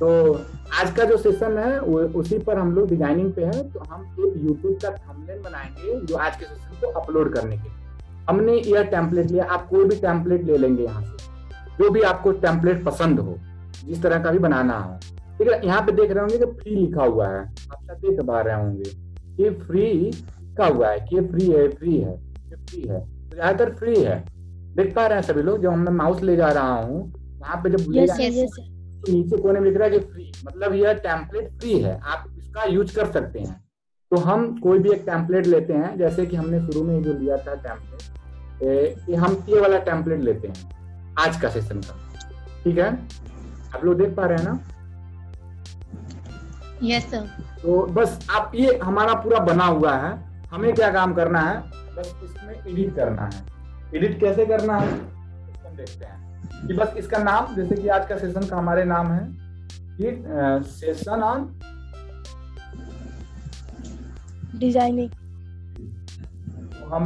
तो आज का जो सेशन है वो उसी पर हम लोग डिज़ाइनिंग पे है। तो हम एक यूट्यूब का थंबनेल बनाएँगे जो आज के सेशन को अपलोड करने के हमने यह टेम्पलेट लिया। आप कोई भी टेम्पलेट ले लेंगे यहाँ से। जो भी आपको टेम्पलेट पसंद हो जिस तरह का भी बनाना हो। ठीक है यहाँ पे देख रहे होंगे कि फ्री लिखा हुआ है। आप सब देख पा रहे होंगे। ये फ्री लिखा हुआ है कि फ्री है फ्री है फ्री है। तो ज़्यादातर फ्री है। देख पा रहे हैं सभी लोग जब मैं माउस ले जा रहा हूँ वहाँ पे जब ले yes, जा yes, yes. तो नीचे कोने में लिख रहा है कि फ्री मतलब यह टेम्पलेट फ्री है आप इसका यूज़ कर सकते हैं। तो हम कोई भी एक टेम्पलेट लेते हैं जैसे कि हमने शुरू में जो लिया था टेम्पलेट ये हम ये वाला टेम्पलेट लेते हैं आज का सेशन का। ठीक है? आप लोग देख पा रहे हैं ना? यस सर तो बस आप ये हमारा पूरा बना हुआ है हमें क्या काम करना है? बस इसमें एडिट करना है। एडिट कैसे करना है? देखते हैं। कि बस इसका नाम जैसे कि आज का सेशन का हमारे नाम है कि सेशन ऑन डिज़ाइनिंग हम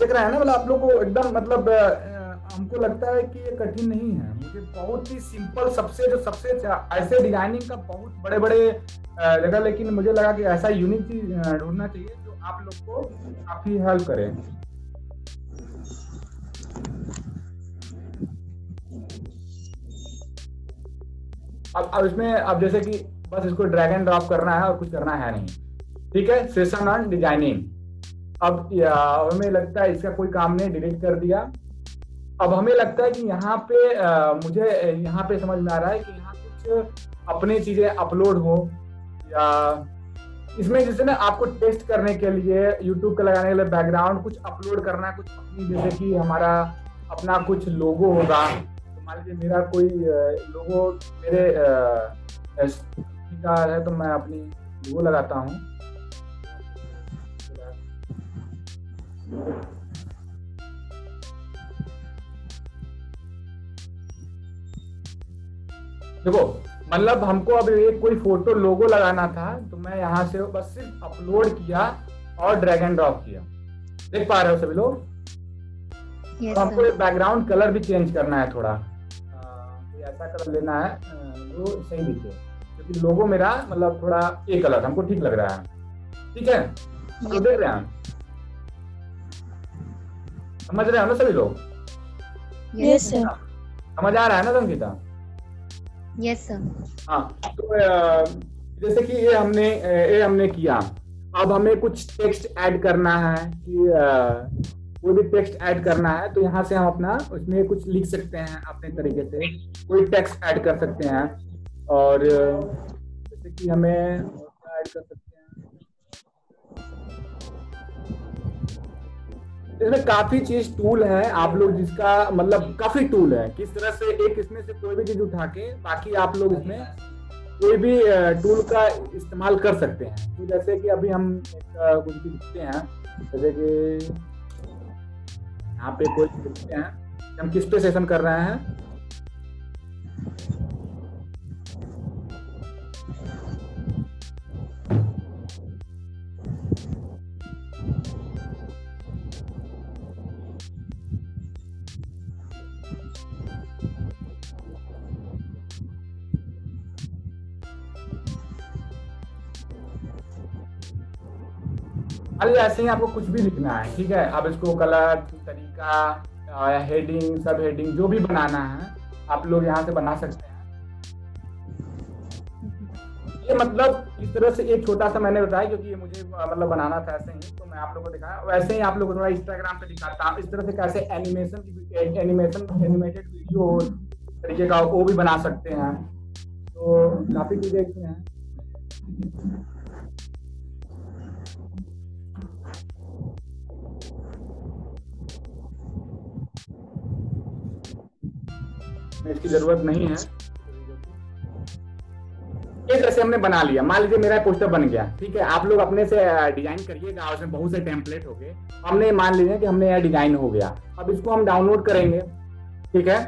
देख रहे हैं ना मतलब आप लोग को एकदम मतलब हमको लगता है कि ये कठिन नहीं है। मुझे बहुत ही सिंपल सबसे, जो सबसे ऐसे डिज़ाइनिंग का बहुत बड़े बड़े लगा लेकिन मुझे लगा कि ऐसा यूनिक चीज़ ढूंढना चाहिए जो आप लोग को काफ़ी हेल्प करे। अब अब इसमें, अब जैसे कि बस इसको ड्रैग एंड ड्रॉप करना है और कुछ करना है नहीं। ठीक है? सेशन ऑन डिज़ाइनिंग अब हमें लगता है इसका कोई काम नहीं डिलीट कर दिया। अब हमें लगता है कि यहाँ पे अ, मुझे यहाँ पे समझ में आ रहा है कि यहाँ कुछ अपनी चीज़ें अपलोड हो या इसमें जैसे ना आपको टेस्ट करने के लिए यूट्यूब का लगाने के लिए बैकग्राउंड कुछ अपलोड करना है कुछ अपनी जैसे कि हमारा अपना कुछ लोगो होगा। तो मान लीजिए मेरा कोई लोगो मेरे का है तो मैं अपनी लोगो लगाता हूँ। देखो मतलब हमको अब एक कोई फ़ोटो लोगो लगाना था तो मैं यहाँ से बस सिर्फ़ अपलोड किया और ड्रैग एंड ड्रॉप किया। देख पा रहे हो सभी लोग? यस अब हमको बैकग्राउंड कलर भी चेंज करना है थोड़ा। ऐसा कलर लेना है जो सही दिखे। क्योंकि लोगो मेरा मतलब थोड़ा ये कलर हमको ठीक लग रहा है। ठीक है? तो देख रहे हैं समझ रहे हो ना सभी लोग? यस सर समझ आ रहा है ना संगीता? यस सर हाँ तो जैसे कि ये हमने ये हमने किया। अब हमें कुछ टेक्स्ट ऐड करना है कि कोई भी टेक्स्ट ऐड करना है तो यहाँ से हम अपना उसमें कुछ लिख सकते हैं अपने तरीके से। कोई टेक्स्ट ऐड कर सकते हैं। और जैसे कि हमें ऐड कर सकते इसमें काफ़ी चीज़ टूल है, आप लोग जिसका मतलब काफ़ी टूल है। किस तरह से एक इसमें से कोई भी चीज़ उठा के, बाकी आप लोग इसमें कोई भी टूल का इस्तेमाल कर सकते हैं। तो जैसे कि अभी हम कुछ भी लिखते हैं, जैसे कि यहाँ पे कोई लिखते हैं, हम किस पे सेशन कर रहे हैं? लीजिए ऐसे ही आपको कुछ भी लिखना है, ठीक है? अब इसको कलर तरीका हेडिंग सब हेडिंग जो भी बनाना है, आप लोग यहाँ से बना सकते हैं। ये मतलब इस तरह से एक छोटा सा मैंने बताया, क्योंकि ये मुझे मतलब बनाना था ऐसे ही तो मैं आप लोगों को दिखाया। वैसे ही आप लोगों थोड़ा इंस्टाग्राम पे दिखाता हूँ। इस तरह से कैसे एनिमेशन एनिमेशन एनिमेटेड वीडियो तरीके का वो भी बना सकते हैं। तो काफ़ी चीज़ें हैं। इसकी ज़रूरत नहीं है। ये जैसे हमने बना लिया। मान लीजिए मेरा पोस्टर बन गया। ठीक है आप लोग अपने से डिज़ाइन करिएगा। उसमें बहुत से टेम्पलेट हो गए। हमने मान लीजिए कि हमने यह डिज़ाइन हो गया। अब इसको हम डाउनलोड करेंगे। ठीक है?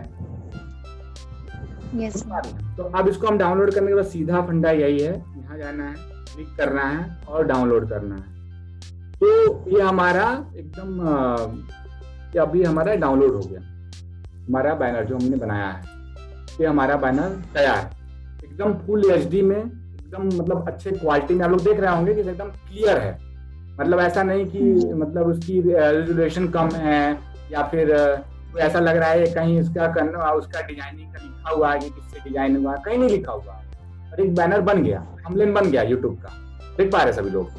Yes, तो अब इसको हम डाउनलोड करने के बाद सीधा फंडा यही है। यहाँ जाना है क्लिक करना है और डाउनलोड करना है। तो ये हमारा एकदम अभी हमारा डाउनलोड हो गया। हमारा बैनर जो हमने बनाया है ये हमारा बैनर तैयार एकदम फुल एचडी में एकदम मतलब अच्छे क्वालिटी में आप लोग देख रहे होंगे कि एकदम क्लियर है। मतलब ऐसा नहीं कि मतलब उसकी रेजोल्यूशन कम है या फिर कोई ऐसा लग रहा है कहीं इसका करना उसका डिज़ाइनिंग का लिखा हुआ है कि किससे डिज़ाइन हुआ कहीं नहीं लिखा हुआ और एक बैनर बन गया हमलेन बन गया यूट्यूब का। देख पा रहे सभी लोग।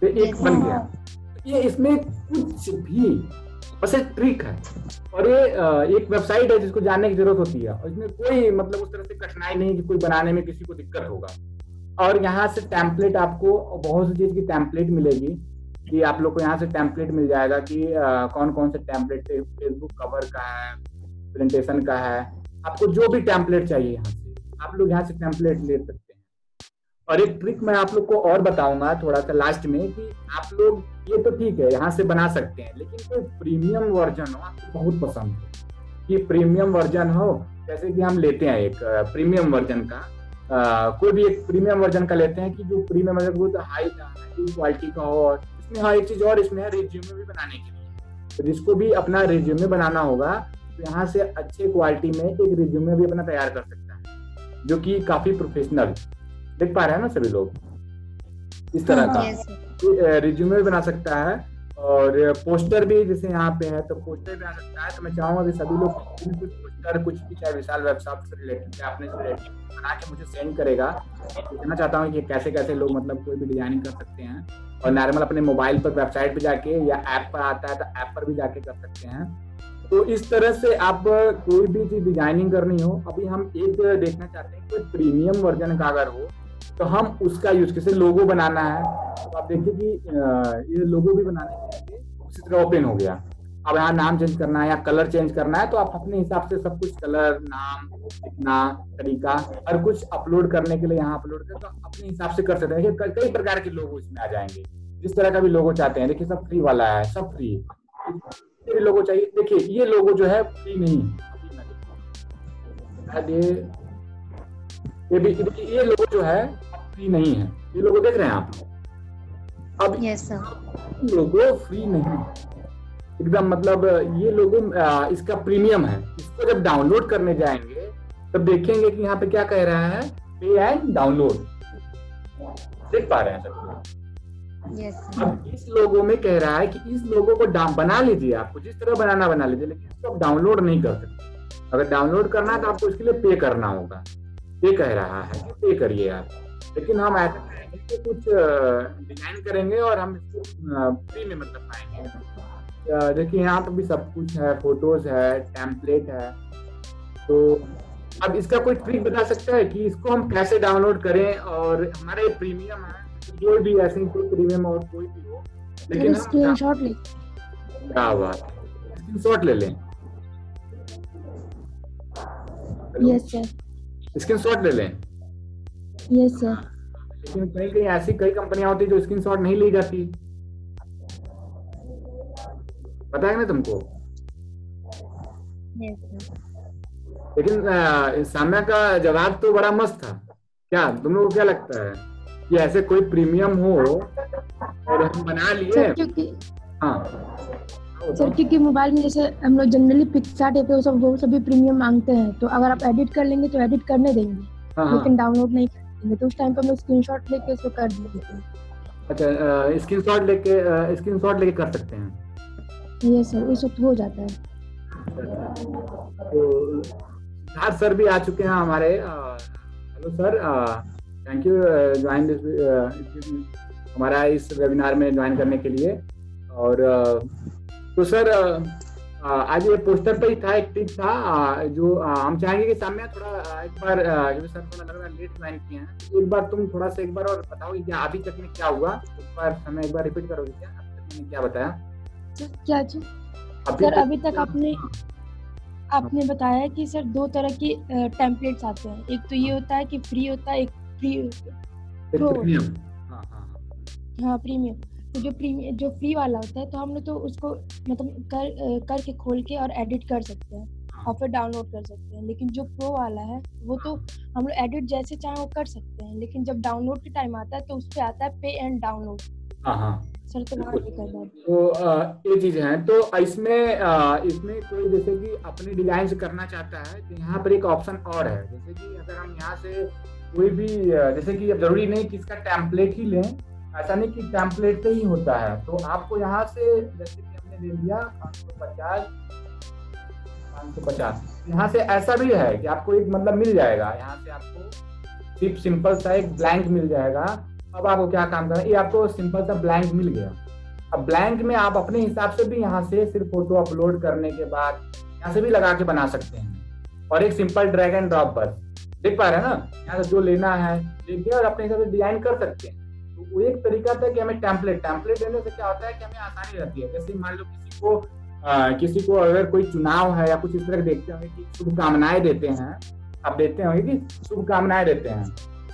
तो एक बन हाँ। गया ये इसमें कुछ भी बस एक ट्रिक है। और ये एक वेबसाइट है जिसको जानने की ज़रूरत होती है। और इसमें कोई मतलब उस तरह से कठिनाई नहीं कि कोई बनाने में किसी को दिक्कत होगा। और यहाँ से टैंपलेट आपको बहुत सी चीज़ की टैंपलेट मिलेगी। कि आप लोग को यहाँ से टेम्पलेट मिल जाएगा कि कौन कौन से टेम्पलेट फेसबुक कवर का है प्रेजेंटेशन का है। आपको जो भी टैंपलेट चाहिए यहाँ से, आप लोग यहाँ से टैंपलेट ले सकते और एक ट्रिक मैं आप लोग को और बताऊँगा थोड़ा सा लास्ट में कि आप लोग ये तो ठीक है, यहाँ से बना सकते हैं, लेकिन कोई प्रीमियम वर्जन हो, आपको बहुत पसंद है। कि प्रीमियम वर्जन हो, जैसे कि हम लेते हैं एक प्रीमियम वर्जन का कोई भी एक प्रीमियम वर्जन का लेते हैं कि जो प्रीमियम वर्जन बहुत हाई क्वालिटी का हो, और इसमें हाँ एक चीज़ और इसमें है रिज्यूमे भी बनाने के लिए। तो जिसको भी अपना रिज्यूमे बनाना होगा तो यहाँ से अच्छे क्वालिटी में एक रिज्यूमे भी अपना तैयार कर सकता है, जो कि काफ़ी प्रोफेशनल देख पा रहे हैं ना सभी लोग? इस तरह का। रिज्यूमे बना सकता है और पोस्टर भी जैसे यहाँ पे है तो पोस्टर भी बना सकता है। तो मैं चाहूँगा कि सभी लोग कुछ पोस्टर कुछ भी चाहे विशाल वेबसाइट से रिलेटेड या अपने से रिलेटेड बना के मुझे सेंड करेगा। कहना चाहता हूँ कि कैसे कैसे लोग मतलब कोई भी डिज़ाइनिंग कर सकते हैं और नॉर्मल अपने मोबाइल पर वेबसाइट पे जाके या ऐप पर आता है तो ऐप पर भी जाके कर सकते हैं। तो इस तरह से आप कोई भी चीज़ डिज़ाइनिंग करनी हो अभी हम एक देखना चाहते हैं कि प्रीमियम वर्जन का अगर हो तो हम उसका यूज़ कैसे लोगो बनाना है। तो आप देखिए कि ये लोगो भी बनाने के लिए उसी तरह ओपन हो गया। अब यहाँ नाम चेंज करना है या कलर चेंज करना है तो आप अपने हिसाब से सब कुछ कलर नाम, लिखना, तरीका, हर कुछ अपलोड करने के लिए यहाँ अपलोड कर तो अपने हिसाब से कर सकते हैं। देखिए, कई- प्रकार के लोगो इसमें आ जाएँगे। जिस तरह का भी लोगो चाहते हैं, देखिए, सब फ्री वाला है, सब फ्री ये लोगो चाहिए, देखिए, ये लोगो जो है फ्री नहीं ये ये लोगो जो है फ्री नहीं है। ये लोगो देख रहे हैं आप अब Yes. लोगो फ्री नहीं। एकदम मतलब ये लोगो इसका प्रीमियम है। इसको जब डाउनलोड करने जाएँगे तब देखेंगे कि यहाँ पे क्या कह रहा है। पे एंड डाउनलोड देख पा रहे हैं सब लोग। Yes, अब इस लोगों में कह रहा है कि इस लोगो को बना लीजिए आपको। जिस तरह बनाना बना लीजिए लेकिन इसको आप डाउनलोड नहीं कर सकते। अगर डाउनलोड करना है तो आपको इसके लिए पे करना होगा। ये कह रहा है कि पे करिए आप। लेकिन हम ऐसा कुछ डिज़ाइन करेंगे और हम इसको फ्री में मतलब पाएँगे। देखिए यहाँ पर भी सब कुछ है फ़ोटोज़ है टेम्पलेट है। तो अब इसका कोई ट्रिक बता सकता है कि इसको हम कैसे डाउनलोड करें? और हमारा ये प्रीमियम है कोई भी ऐसे कोई प्रीमियम और कोई भी हो लेकिन स्क्रीनशॉट ले। क्या बात स्क्रीनशॉट ले लें। यस सर स्क्रीनशॉट ले लें। यस सर लेकिन कहीं कहीं ऐसी कई कंपनियाँ होती है जो स्क्रीनशॉट नहीं ली जाती। पता है ना तुमको? Yes, लेकिन साम्या का जवाब तो बड़ा मस्त था। क्या तुम लोगों को क्या लगता है कि ऐसे कोई प्रीमियम हो और हम बना लिए? हाँ। सर क्योंकि मोबाइल में जैसे हम लोग जनरली पिक्सार्ट ऐप पे वो सब वो सभी प्रीमियम मांगते हैं तो अगर आप एडिट कर लेंगे तो एडिट करने देंगे हाँ हाँ। लेकिन डाउनलोड नहीं कर देंगे। तो उस टाइम पे हम लोग स्क्रीनशॉट लेके उसको कर देते हैं अच्छा स्क्रीनशॉट लेके स्क्रीनशॉट लेके कर सकते हैं? यस सर उस वक्त हो जाता है। तो सिद्धार्थ सर भी आ चुके हैं हमारे hello sir thank you join this हमारा इस वेबिनार में ज्वाइन करने के लिए। और तो सर आज ये पोस्टर पे ही था एक टिप था जो हम चाहेंगे कि सामने थोड़ा एक बार जो सर थोड़ा लग रहा है लेट ज्वाइन किए हैं तो एक बार तुम थोड़ा सा एक बार और बताओ कि अभी तक में क्या हुआ एक बार हमें एक बार रिपीट करोगे क्या? अभी तक क्या बताया? सर क्या चीज़ अभी सर अभी तक आपने आपने बताया कि सर दो तरह के टेम्पलेट्स आते हैं। एक तो ये होता है कि फ्री होता है एक प्रीमियम हाँ। हाँ हाँ हाँ। प्रीमियम तो जो प्रीमियम जो फ्री वाला होता है तो हम लोग तो उसको मतलब कर करके खोल के और एडिट कर सकते हैं और फिर डाउनलोड कर सकते हैं। लेकिन जो प्रो वाला है वो तो हम लोग एडिट जैसे चाहे वो कर सकते हैं लेकिन जब डाउनलोड के टाइम आता है तो उस पर आता है पे एंड डाउनलोड सर तो तो अ, ये चीज़ है। तो इसमें इसमें कोई जैसे कि अपने डिज़ाइन से करना चाहता है तो यहाँ पर एक ऑप्शन और है। जैसे कि अगर हम यहाँ से कोई भी जैसे कि अब ज़रूरी नहीं कि इसका टेम्पलेट ही लें ऐसा नहीं कि टेम्पलेट से ही होता है। तो आपको यहाँ से, जैसे कि हमने ले लिया पाँच सौ पचास, पाँच सौ पचास। यहाँ से ऐसा भी है कि आपको एक मतलब मिल जाएगा। यहाँ से आपको सिर्फ़ सिंपल सा एक ब्लैंक मिल जाएगा। अब आपको क्या काम करना है? ये आपको सिंपल सा ब्लैंक मिल गया। अब ब्लैंक में आप अपने हिसाब से भी यहाँ से सिर्फ़ फ़ोटो अपलोड करने के बाद यहाँ से भी लगा के बना सकते हैं। और एक सिंपल ड्रैग एंड ड्रॉप बस। देख पा रहे हैं ना? यहाँ से जो लेना है, लेके और अपने हिसाब से डिज़ाइन कर सकते हैं। वो एक तरीका था कि हमें टेम्पलेट टेम्पलेट देने से क्या होता है कि हमें आसानी रहती है। जैसे मान लो किसी को आ, किसी को अगर कोई चुनाव है या कुछ इस तरह देखते होंगे कि शुभकामनाएँ देते हैं आप देखते होंगे कि शुभकामनाएँ देते हैं।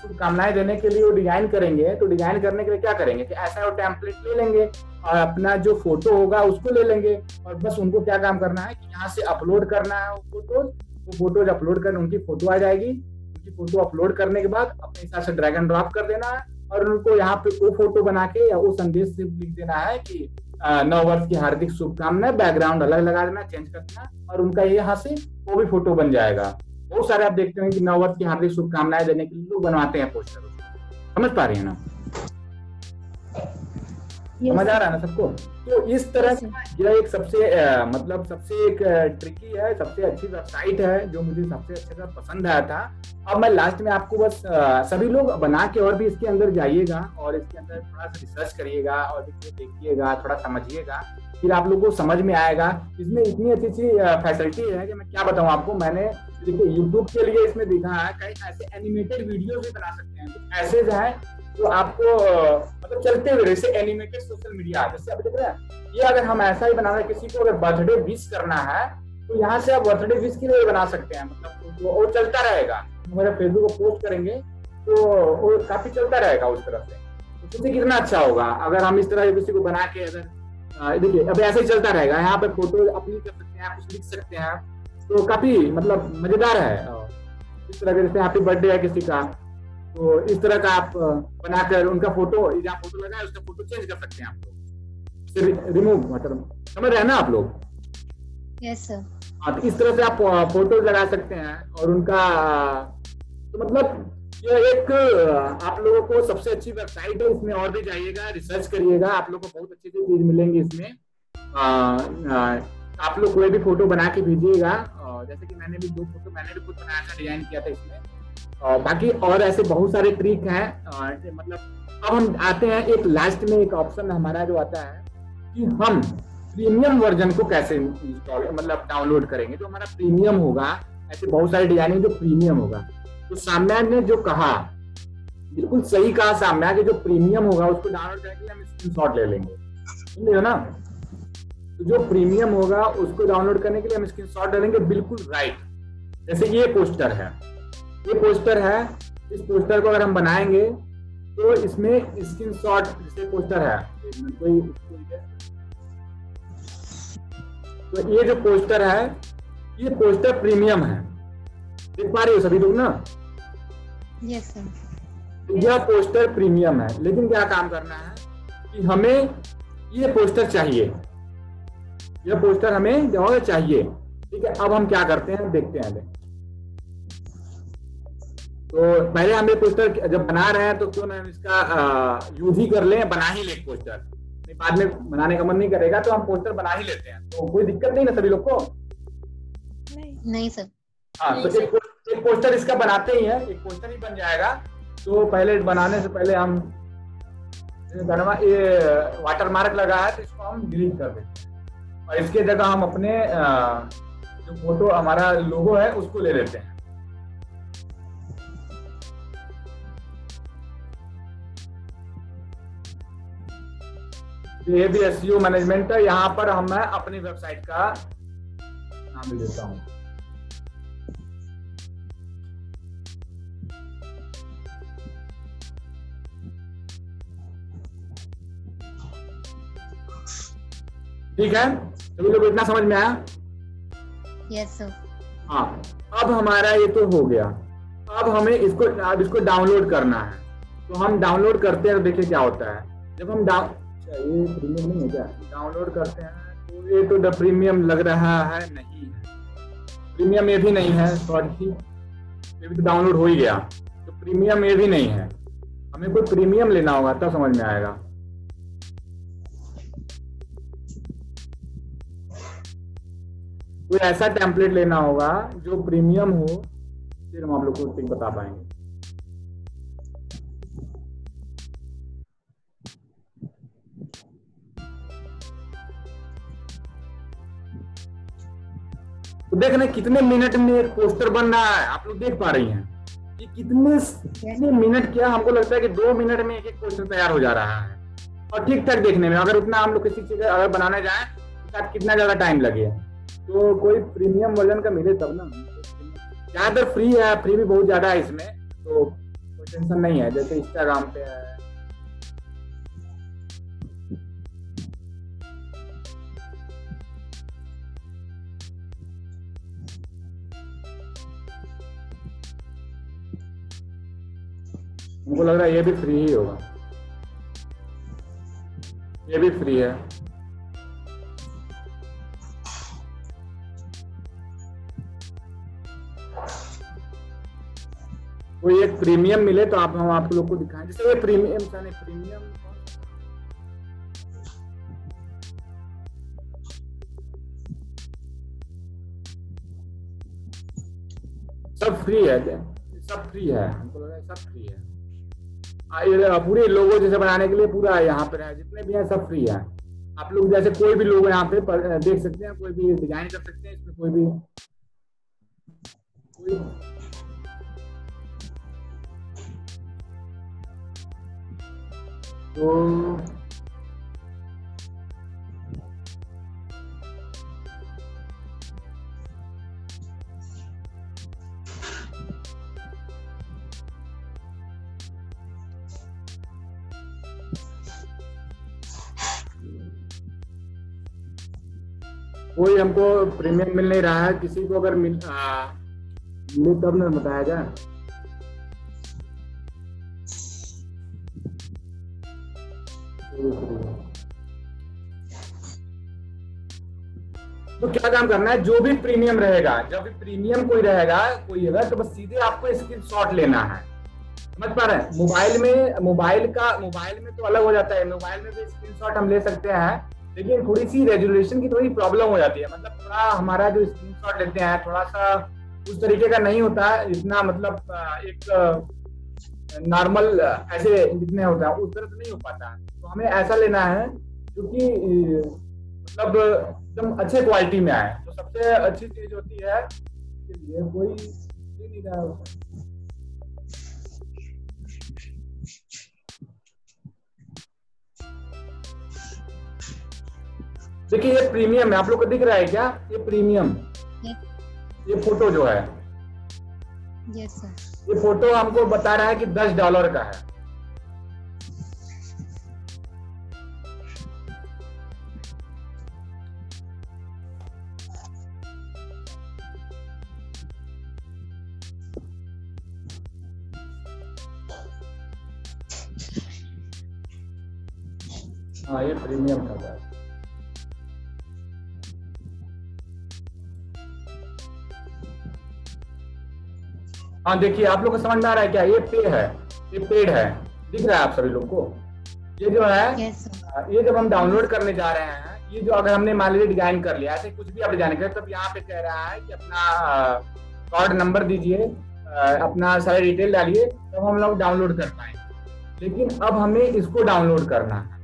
शुभकामनाएँ देने के लिए वो डिज़ाइन करेंगे तो डिज़ाइन करने के लिए क्या करेंगे कि ऐसा वो टेम्पलेट ले लेंगे और अपना जो फ़ोटो होगा उसको ले लेंगे और बस उनको क्या काम करना है कि यहाँ से अपलोड करना है वो फ़ोटोज़ वो फ़ोटोज़ अपलोड कर उनकी फ़ोटो आ जाएगी। उनकी फ़ोटो अपलोड करने के बाद अपने हिसाब से ड्रैग एंड ड्रॉप कर देना है। और उनको यहाँ पे वो फ़ोटो बना के या वो संदेश से लिख देना है कि नव वर्ष की हार्दिक शुभकामनाएँ बैकग्राउंड अलग लगा देना चेंज कर देना, और उनका ये यहाँ से वो भी फ़ोटो बन जाएगा। बहुत सारे आप देखते हैं कि नव वर्ष की हार्दिक शुभकामनाएँ देने के लिए लोग बनवाते हैं पोस्टर समझ पा रही है ना? समझ आ रहा है ना सबको? तो इस तरह से यह एक सबसे अ, मतलब सबसे एक ट्रिकी है सबसे अच्छी वेबसाइट है जो मुझे सबसे अच्छे से पसंद आया था। अब मैं लास्ट में आपको बस अ, सभी लोग बना के और भी इसके अंदर जाइएगा और इसके अंदर थोड़ा सा रिसर्च करिएगा और देखिए देखिएगा थोड़ा समझिएगा फिर आप लोग को समझ में आएगा। इसमें इतनी अच्छी अच्छी फैसिलिटी है कि मैं क्या बताऊँ आपको मैंने देखिए यूट्यूब के लिए इसमें देखा है कई ऐसे एनिमेटेड वीडियो भी बना सकते हैं। ऐसे जो है जो आपको मतलब चलते हुए जैसे एनिमेटेड सोशल मीडिया जैसे आप देख रहे हैं ये अगर हम ऐसा ही बना रहे किसी को अगर बर्थडे विश करना है तो यहाँ से आप बर्थडे विश के लिए बना सकते हैं मतलब वो, वो चलता रहेगा। हमारे फेसबुक को पोस्ट करेंगे तो वो काफ़ी चलता रहेगा उस तरह से। तो कितना अच्छा होगा अगर हम इस तरह किसी को बना के अगर देखिए अब ऐसे ही चलता रहेगा यहाँ पे फ़ोटो अपनी कर सकते हैं कुछ लिख सकते हैं तो काफ़ी मतलब मज़ेदार है इस तरह के जैसे हैप्पी बर्थडे है किसी का। तो इस तरह का आप बनाकर उनका फ़ोटो जहाँ फ़ोटो लगा है उसका फ़ोटो चेंज कर सकते हैं आप लोग। रिमूव मतलब समझ रहे हैं ना आप लोग? यस सर हाँ तो इस तरह से आप फ़ोटो लगा सकते हैं और उनका तो मतलब ये एक आप लोगों को सबसे अच्छी वेबसाइट है इसमें और भी जाइएगा रिसर्च करिएगा आप लोगों को बहुत अच्छी अच्छी चीज़ मिलेंगी इसमें। अ, अ, आप लोग कोई भी फ़ोटो बना के भेजिएगा जैसे कि मैंने भी दो फ़ोटो मैंने भी खुद बनाया था डिज़ाइन किया था इसमें। बाकी और ऐसे बहुत सारे ट्रिक हैं मतलब अब हम आते हैं, एक लास्ट में एक ऑप्शन हमारा जो आता है कि हम प्रीमियम वर्जन को कैसे इंस्टॉल मतलब डाउनलोड करेंगे। जो हमारा प्रीमियम होगा, ऐसे बहुत सारे डिज़ाइनिंग जो प्रीमियम होगा। तो साम्या ने जो कहा, बिल्कुल सही कहा साम्या कि जो प्रीमियम होगा, उसको डाउनलोड करने के लिए हम स्क्रीनशॉट ले लेंगे। समझे हो ना? तो जो प्रीमियम होगा, उसको डाउनलोड करने के लिए हम स्क्रीनशॉट ले लेंगे बिल्कुल राइट जैसे ये पोस्टर है। ये पोस्टर है इस पोस्टर को अगर हम बनाएँगे तो इसमें स्क्रीनशॉट जैसे पोस्टर है। तो ये जो पोस्टर है ये पोस्टर प्रीमियम है। देख पा रहे हो सभी लोग ना? यस सर यह पोस्टर प्रीमियम है। लेकिन क्या काम करना है कि हमें ये पोस्टर चाहिए। यह पोस्टर हमें जो चाहिए। ठीक है अब हम क्या करते हैं देखते हैं। देख। तो पहले हम ये पोस्टर जब बना रहे हैं तो क्यों ना हम इसका यूज़ ही कर लें बना ही ले पोस्टर नहीं बाद में बनाने का मन नहीं करेगा तो हम पोस्टर बना ही लेते हैं। तो कोई दिक्कत नहीं ना सभी लोग को? नहीं। नहीं सर। हाँ तो एक, एक पोस्टर इसका बनाते ही है एक पोस्टर ही बन जाएगा। तो पहले बनाने से पहले हम ये वाटर मार्क लगा है तो इसको हम डिलीट कर देते हैं। और इसके जगह हम अपने जो फ़ोटो हमारा लोगो है उसको ले लेते हैं। ये भी एस मैनेजमेंट है यहाँ पर हम मैं अपनी वेबसाइट का नाम देता हूँ। ठीक है? सभी लोग इतना समझ में आया? यस सर हाँ अब हमारा ये तो हो गया। अब हमें इसको अब इसको डाउनलोड करना है। तो हम डाउनलोड करते हैं तो देखिए क्या होता है। जब हम डाउन ये प्रीमियम नहीं है क्या डाउनलोड करते हैं। तो ये तो द प्रीमियम लग रहा है, नहीं प्रीमियम ये भी नहीं है सॉरी ये भी तो डाउनलोड हो ही गया। तो प्रीमियम ये भी नहीं है। हमें कोई प्रीमियम लेना होगा, तब समझ में आएगा। कोई ऐसा टेम्पलेट लेना होगा, जो प्रीमियम हो, फिर हम आप लोग को बता पाएँगे। देख रहे कितने मिनट में एक पोस्टर बन रहा है, आप लोग देख पा रही हैं। कि कितने कितने मिनट क्या हमको लगता है कि दो मिनट में एक एक पोस्टर तैयार हो जा रहा है। और ठीक ठाक देखने में, अगर उतना हम लोग किसी चीज़ अगर बनाने जाए तो कितना ज़्यादा टाइम लगे। तो कोई प्रीमियम वर्जन का मिले तब ना। ज़्यादातर फ्री है फ्री भी बहुत ज़्यादा है इसमें तो कोई टेंशन नहीं है, जैसे इंस्टाग्राम पे है। मुझको लग रहा है ये भी फ्री ही होगा। ये भी फ्री है। कोई एक प्रीमियम मिले तो आप हम आप लोग को दिखाएँ। जैसे ये प्रीमियम नहीं प्रीमियम सब फ्री है सब फ्री है। हमको लग रहा है सब फ्री है। पूरे लोगो जैसे बनाने के लिए पूरा यहाँ पर है, जितने भी हैं सब फ्री है। आप लोग जैसे कोई भी लोग यहाँ पे देख सकते हैं, कोई भी डिज़ाइन कर सकते हैं, इसमें कोई भी कोई तो कोई हमको प्रीमियम मिल नहीं रहा है, किसी को अगर मिल मिले तब न बताया जाए तो क्या काम करना है? जो भी प्रीमियम रहेगा, जब भी प्रीमियम कोई रहेगा, कोई अगर तो बस सीधे आपको स्क्रीन शॉट लेना है। समझ पा रहे हैं? मोबाइल में, मोबाइल का, मोबाइल में तो अलग हो जाता है। मोबाइल में भी स्क्रीन शॉट हम ले सकते हैं। लेकिन थोड़ी सी रेजुलेशन की थोड़ी प्रॉब्लम हो जाती है। मतलब थोड़ा हमारा जो स्क्रीन लेते हैं थोड़ा सा उस तरीके का नहीं होता है इतना मतलब एक नॉर्मल ऐसे जितने होता है, उस तरह से नहीं हो पाता है। तो हमें ऐसा लेना है क्योंकि मतलब एकदम अच्छे क्वालिटी में आए। तो सबसे अच्छी चीज़ होती है कोई नहीं रहा देखिए ये प्रीमियम है। आप लोग को दिख रहा है क्या? ये प्रीमियम ये फ़ोटो जो है। यस सर ये फ़ोटो हमको बता रहा है कि दस डॉलर का है। हाँ ये प्रीमियम का है। हाँ देखिए आप लोग को समझ में आ रहा है क्या? ये पे है। ये पेड है। दिख रहा है आप सभी लोग को? ये जो है yes, ये जब हम डाउनलोड करने जा रहे हैं ये जो अगर हमने मान लीजिए डिज़ाइन कर लिया ऐसे कुछ भी आप डिज़ाइन करें तो यहाँ पे कह रहा है कि अपना कार्ड नंबर दीजिए अपना सारे डिटेल डालिए तब हम लोग डाउनलोड कर पाएँगे। लेकिन अब हमें इसको डाउनलोड करना है।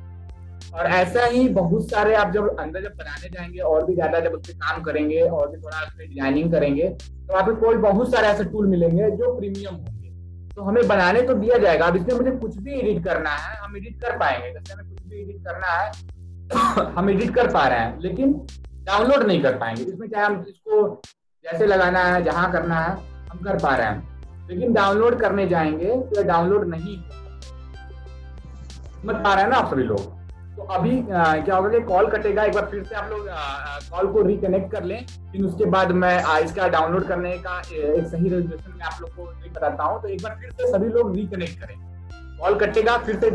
और ऐसा ही बहुत सारे आप जब अंदर जब बनाने जाएँगे, और भी ज़्यादा जब उस काम करेंगे, और भी थोड़ा उस पर डिज़ाइनिंग करेंगे तो आपको बहुत सारे ऐसे टूल मिलेंगे जो प्रीमियम होंगे। तो हमें बनाने तो दिया जाएगा। अब इसमें मुझे कुछ भी एडिट करना है, हम एडिट कर पाएँगे। जैसे हमें कुछ भी एडिट करना है, हम एडिट कर पा रहे हैं, लेकिन डाउनलोड नहीं कर पाएँगे। इसमें चाहे हम इसको जैसे लगाना है, जहाँ करना है, हम कर पा रहे हैं। लेकिन डाउनलोड करने जाएँगे तो डाउनलोड नहीं समझ पा रहे हैं ना आप सभी लोग? तो अभी आ, क्या होगा कि कॉल कटेगा एक बार फिर से आप लोग कॉल को रिकनेक्ट कर लें फिर उसके बाद मैं आ, इसका डाउनलोड करने का एक सही रेजोल्यूशन में आप लोग को नहीं बताता हूँ तो एक बार फिर से सभी लोग रिकनेक्ट करें। कॉल कटेगा फिर से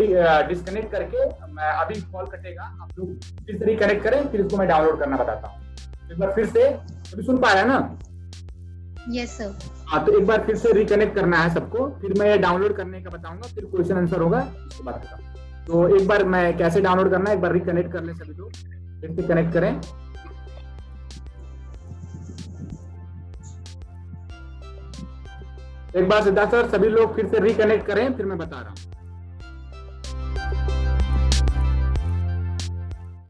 डिस्कनेक्ट करके मैं अभी कॉल कटेगा आप लोग फिर से रिकनेक्ट करें फिर इसको मैं डाउनलोड करना बताता हूँ। एक बार फिर से अभी सुन पाया ना? यस सर हाँ तो एक बार फिर से रिकनेक्ट करना है सबको फिर मैं डाउनलोड करने का बताऊँगा फिर क्वेश्चन आंसर होगा उसके बाद बताऊँगा। तो एक बार मैं कैसे डाउनलोड करना एक बार रिकनेक्ट कर ले सभी लोग। फिर से कनेक्ट करें। एक बार सिद्धार्थ सर सभी लोग फिर से रिकनेक्ट करें, फिर मैं बता रहा हूँ।